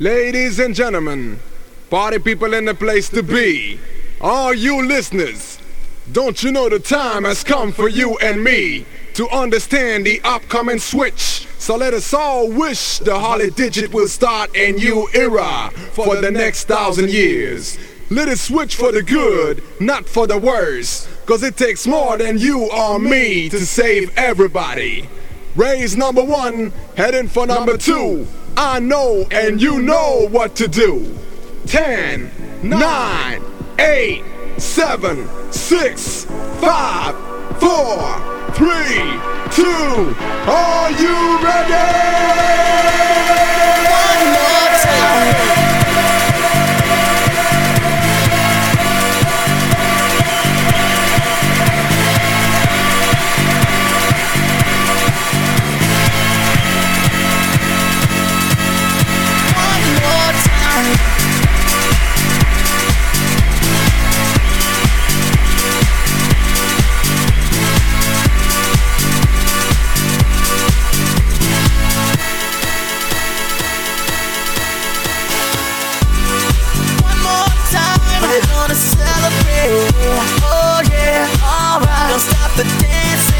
Ladies and gentlemen, party people in the place to be, all you listeners, don't you know the time has come for you and me to understand the upcoming switch? So let us all wish the Holly Digit will start a new era for the next thousand years. Let it switch for the good, not for the worse, cause it takes more than you or me to save everybody. Raise number one, heading for number two. I know and you know what to do. 10, 9, 8, 7, 6, 5, 4, 3, 2. Are you ready?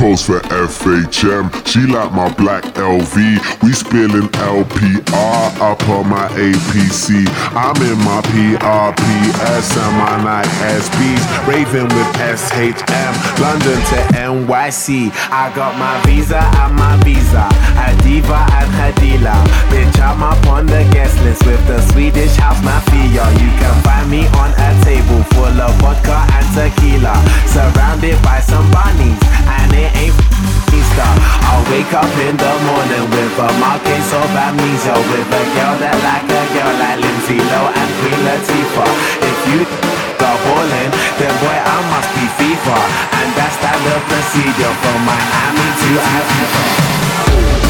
She posed for FHM, she like my black LV. We spilling LPR up on my APC. I'm in my PRPS and my Nike SBs. Raving with SHM, London to NYC. I got my visa and my visa, a diva and dealer. Bitch, I'm up on the guest list with the Swedish house mafia. You can find me on a table full of vodka and tequila, surrounded by some bunnies, and it ain't Easter. I'll wake up in the morning with a markings of amnesia, with a girl that like a girl like Lindsay Lohan and Queen Latifah. If you the ballin', then boy I must be FIFA, and that's standard procedure from Miami to Ibiza.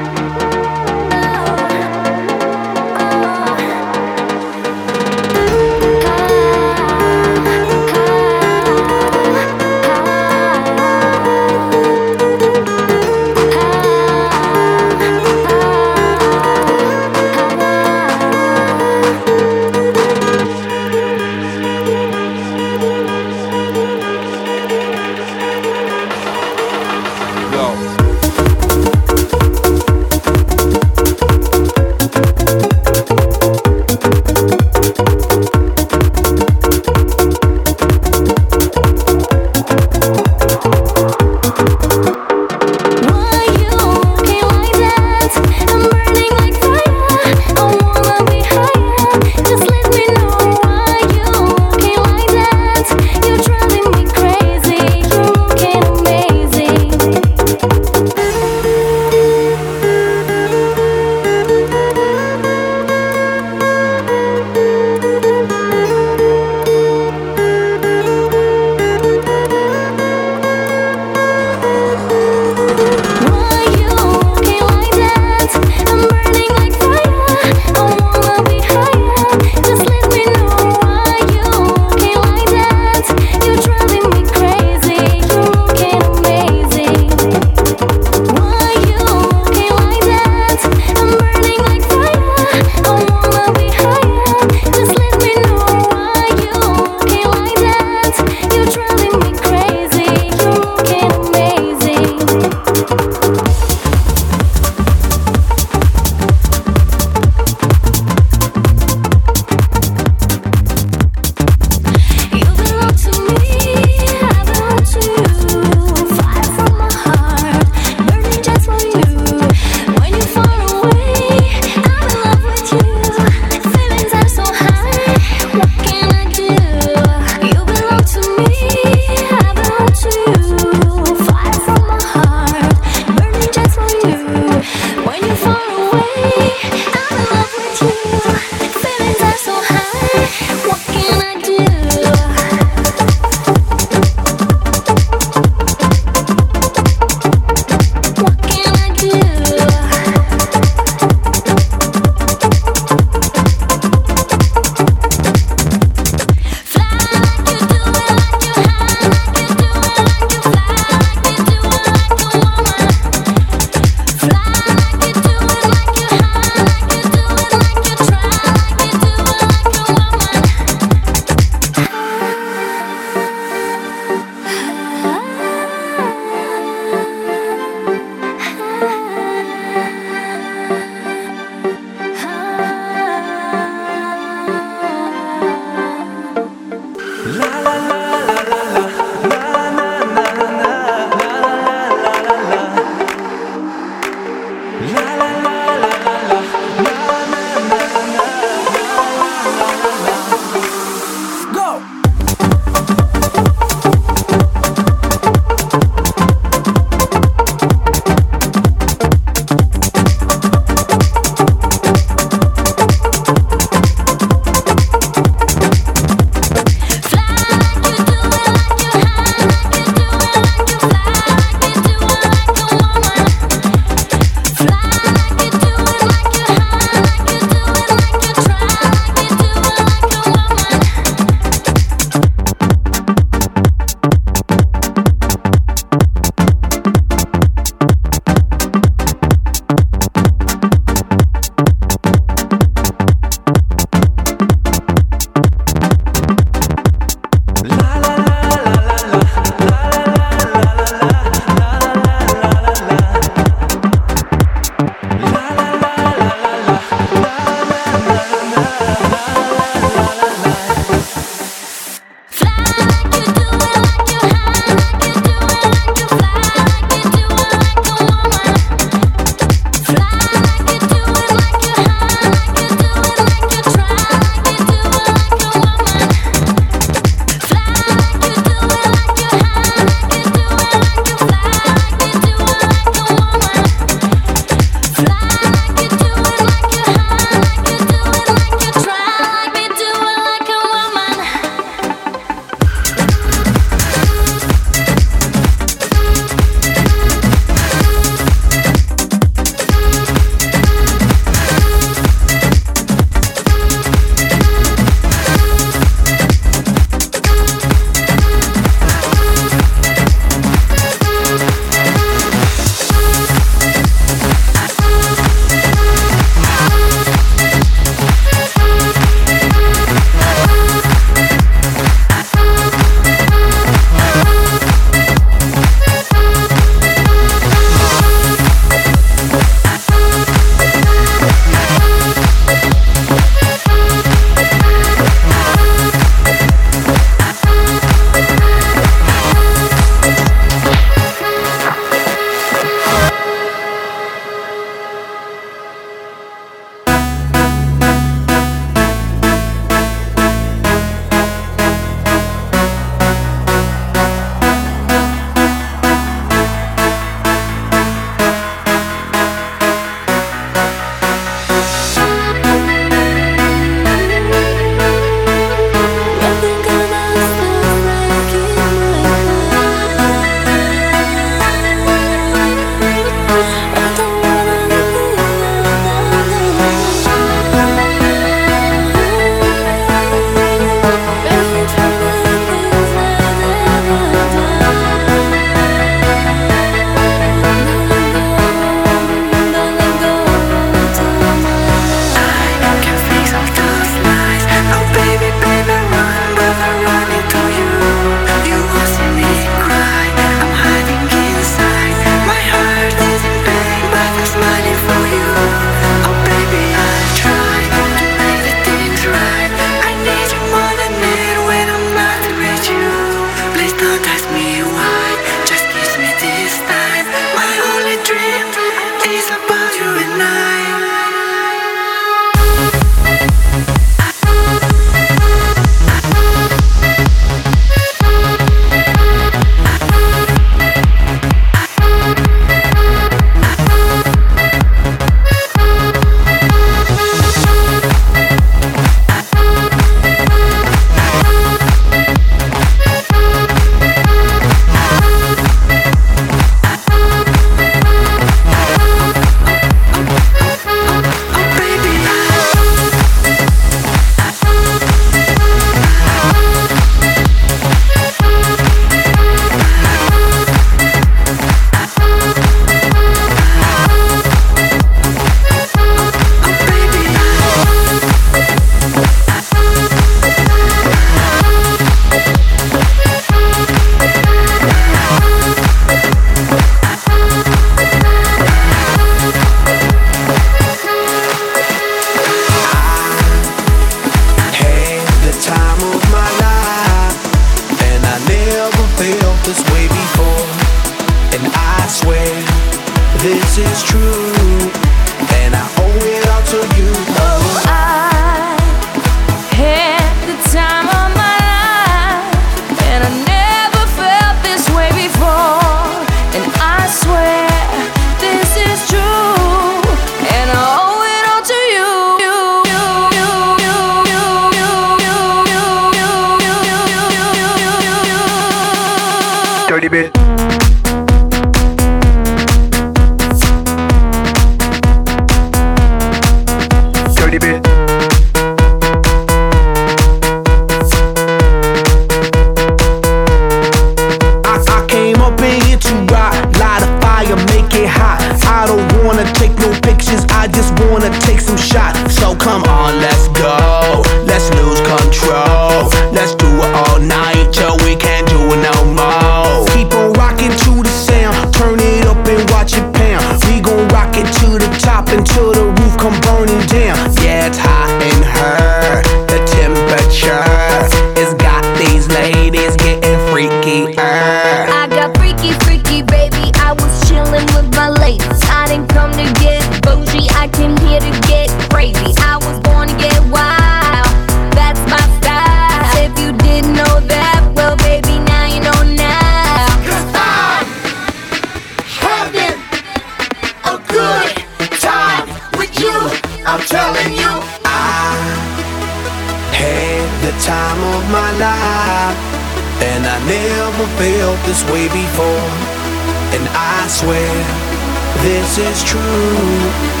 this is true.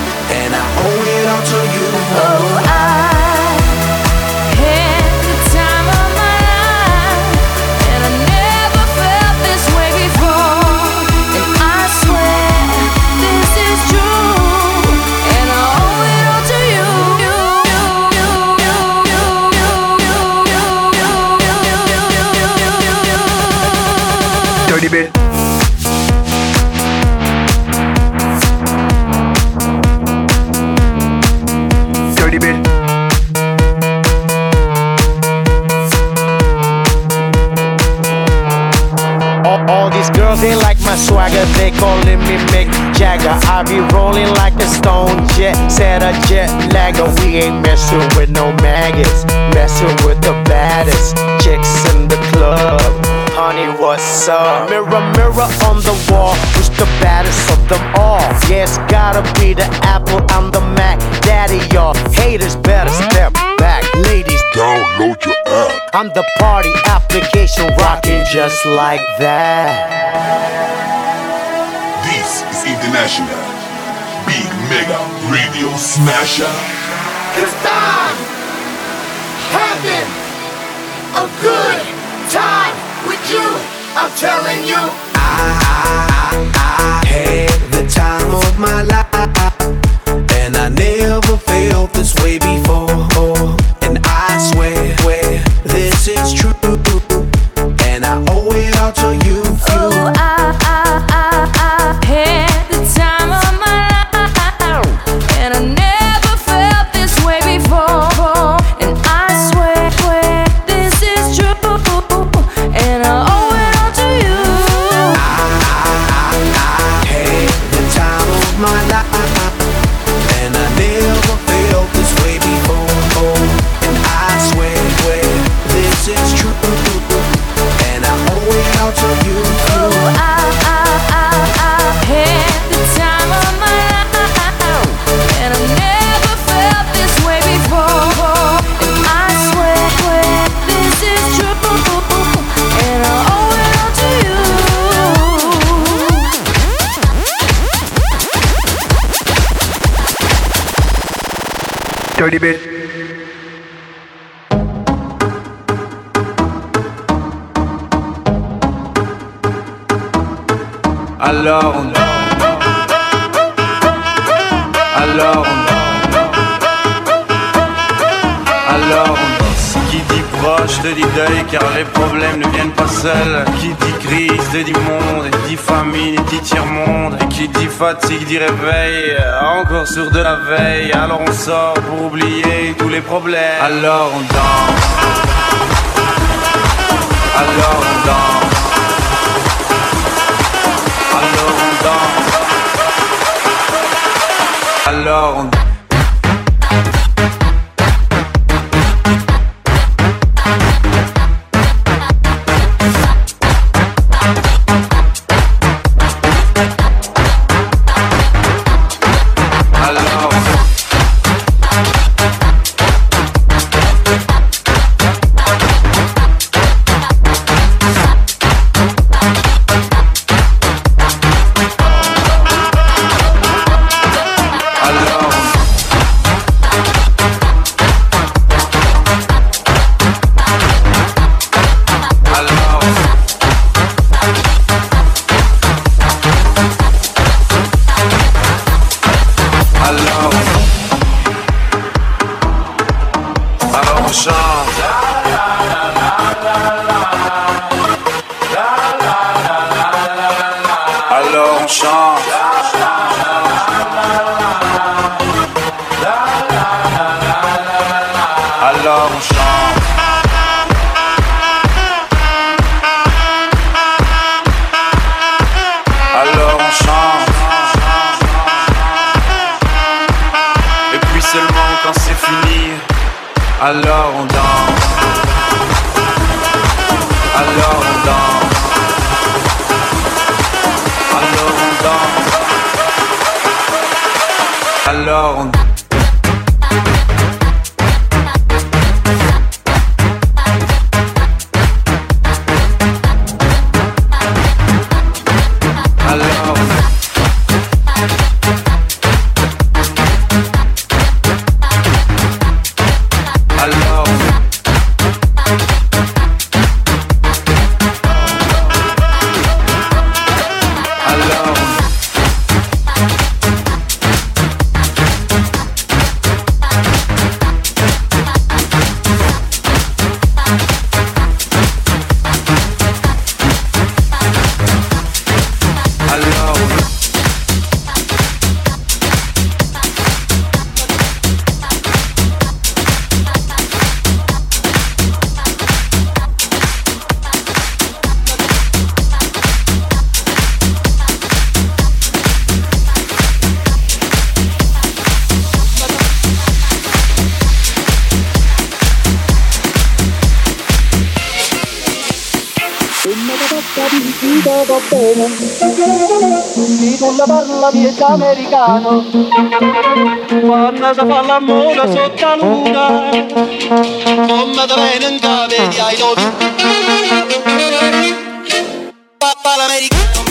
I be rolling like a stone jet, set a jet lagger. Oh, we ain't messing with no maggots, messing with the baddest chicks in the club. Honey, what's up? Mirror, mirror on the wall, who's the baddest of them all? Yeah, it's gotta be the Apple, I'm the Mac. Daddy, y'all haters better step back. Ladies, download your app. I'm the party application rocking just like that. This is International Big Mega Radio Smasher. Cause I'm having a good time with you. I'm telling you. I, I, I had the time of my life. And I never felt this way before. And I swear, swear this is true. the bit. Alors car les problèmes ne viennent pas seuls. Qui dit crise, dit monde, Et dit famine, dit tiers-monde. Et qui dit fatigue, dit réveil, encore sur de la veille. Alors on sort pour oublier tous les problèmes. Alors on danse. Alors on danse. Alors on danse. Alors on danse. mano Guarda fa l'amore sotto la luna Come da bene in cave di ai dovi Papà l'americano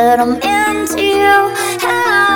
that I'm into you. Hello,